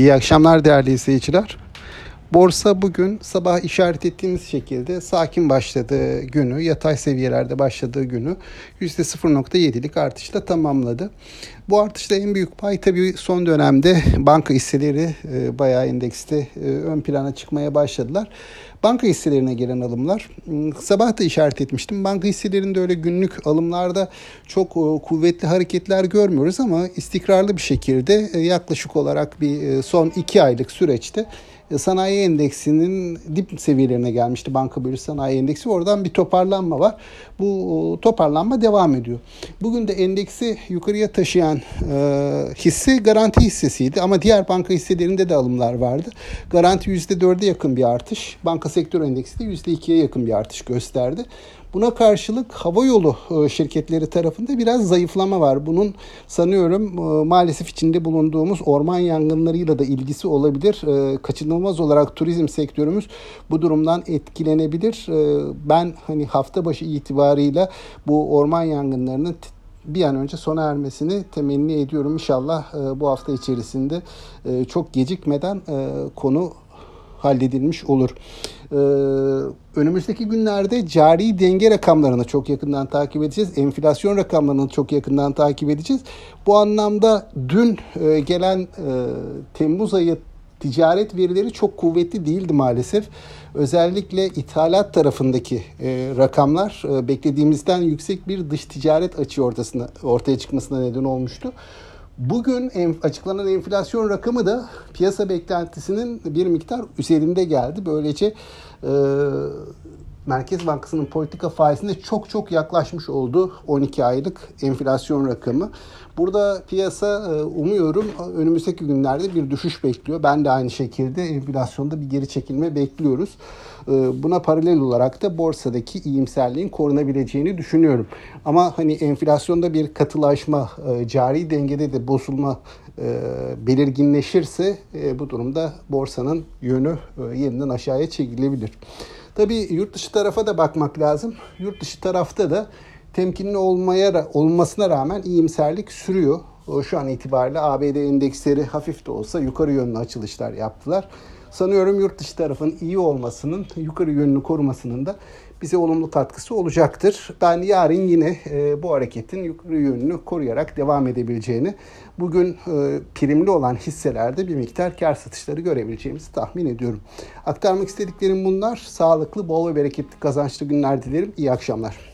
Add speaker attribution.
Speaker 1: İyi akşamlar değerli izleyiciler. Borsa bugün sabah işaret ettiğimiz şekilde sakin başladığı günü, yatay seviyelerde başladığı günü %0.7'lik artışla tamamladı. Bu artışta en büyük pay tabii son dönemde banka hisseleri e, bayağı endekste e, ön plana çıkmaya başladılar. Banka hisselerine gelen alımlar. Hmm, sabah da işaret etmiştim. Banka hisselerinde öyle günlük alımlarda çok e, kuvvetli hareketler görmüyoruz ama istikrarlı bir şekilde yaklaşık olarak bir son iki aylık süreçte sanayi endeksinin dip seviyelerine gelmişti banka bölü sanayi endeksi. Oradan bir toparlanma var. Bu toparlanma devam ediyor. Bugün de endeksi yukarıya taşıyan e, hisse garanti hissesiydi ama diğer banka hisselerinde de alımlar vardı. Garanti %4'e yakın bir artış. Banka sektör endeksi de %2'ye yakın bir artış gösterdi. Buna karşılık hava yolu e, şirketleri tarafında biraz zayıflama var. Bunun sanıyorum e, maalesef içinde bulunduğumuz orman yangınlarıyla da ilgisi olabilir. E, kaçınılmaz olarak turizm sektörümüz bu durumdan etkilenebilir. Ben hani hafta başı itibarıyla bu orman yangınlarının bir an önce sona ermesini temenni ediyorum. İnşallah bu hafta içerisinde çok gecikmeden konu halledilmiş olur. Ee, önümüzdeki günlerde cari denge rakamlarını çok yakından takip edeceğiz. Enflasyon rakamlarını çok yakından takip edeceğiz. Bu anlamda dün e, gelen e, Temmuz ayı ticaret verileri çok kuvvetli değildi maalesef. Özellikle ithalat tarafındaki e, rakamlar e, beklediğimizden yüksek bir dış ticaret açığı ortasına ortaya çıkmasına neden olmuştu. Bugün açıklanan enflasyon rakamı da piyasa beklentisinin bir miktar üzerinde geldi. Böylece e, Merkez Bankası'nın politika faizine çok çok yaklaşmış oldu 12 aylık enflasyon rakamı. Burada piyasa e, umuyorum önümüzdeki günlerde bir düşüş bekliyor. Ben de aynı şekilde enflasyonda bir geri çekilme bekliyoruz. E, buna paralel olarak da borsadaki iyimserliğin korunabileceğini düşünüyorum. Ama hani enflasyonda bir katılaşma, e, cari dengede de bozulma belirginleşirse bu durumda borsanın yönü yeniden aşağıya çekilebilir. Tabii yurt dışı tarafa da bakmak lazım. Yurt dışı tarafta da temkinli olmaya olmasına rağmen iyimserlik sürüyor. Şu an itibariyle ABD endeksleri hafif de olsa yukarı yönlü açılışlar yaptılar. Sanıyorum yurt dışı tarafın iyi olmasının, yukarı yönünü korumasının da bize olumlu katkısı olacaktır. Ben yarın yine e, bu hareketin yukarı yönünü koruyarak devam edebileceğini, bugün e, primli olan hisselerde bir miktar kar satışları görebileceğimizi tahmin ediyorum. Aktarmak istediklerim bunlar. Sağlıklı, bol ve bereketli kazançlı günler dilerim. İyi akşamlar.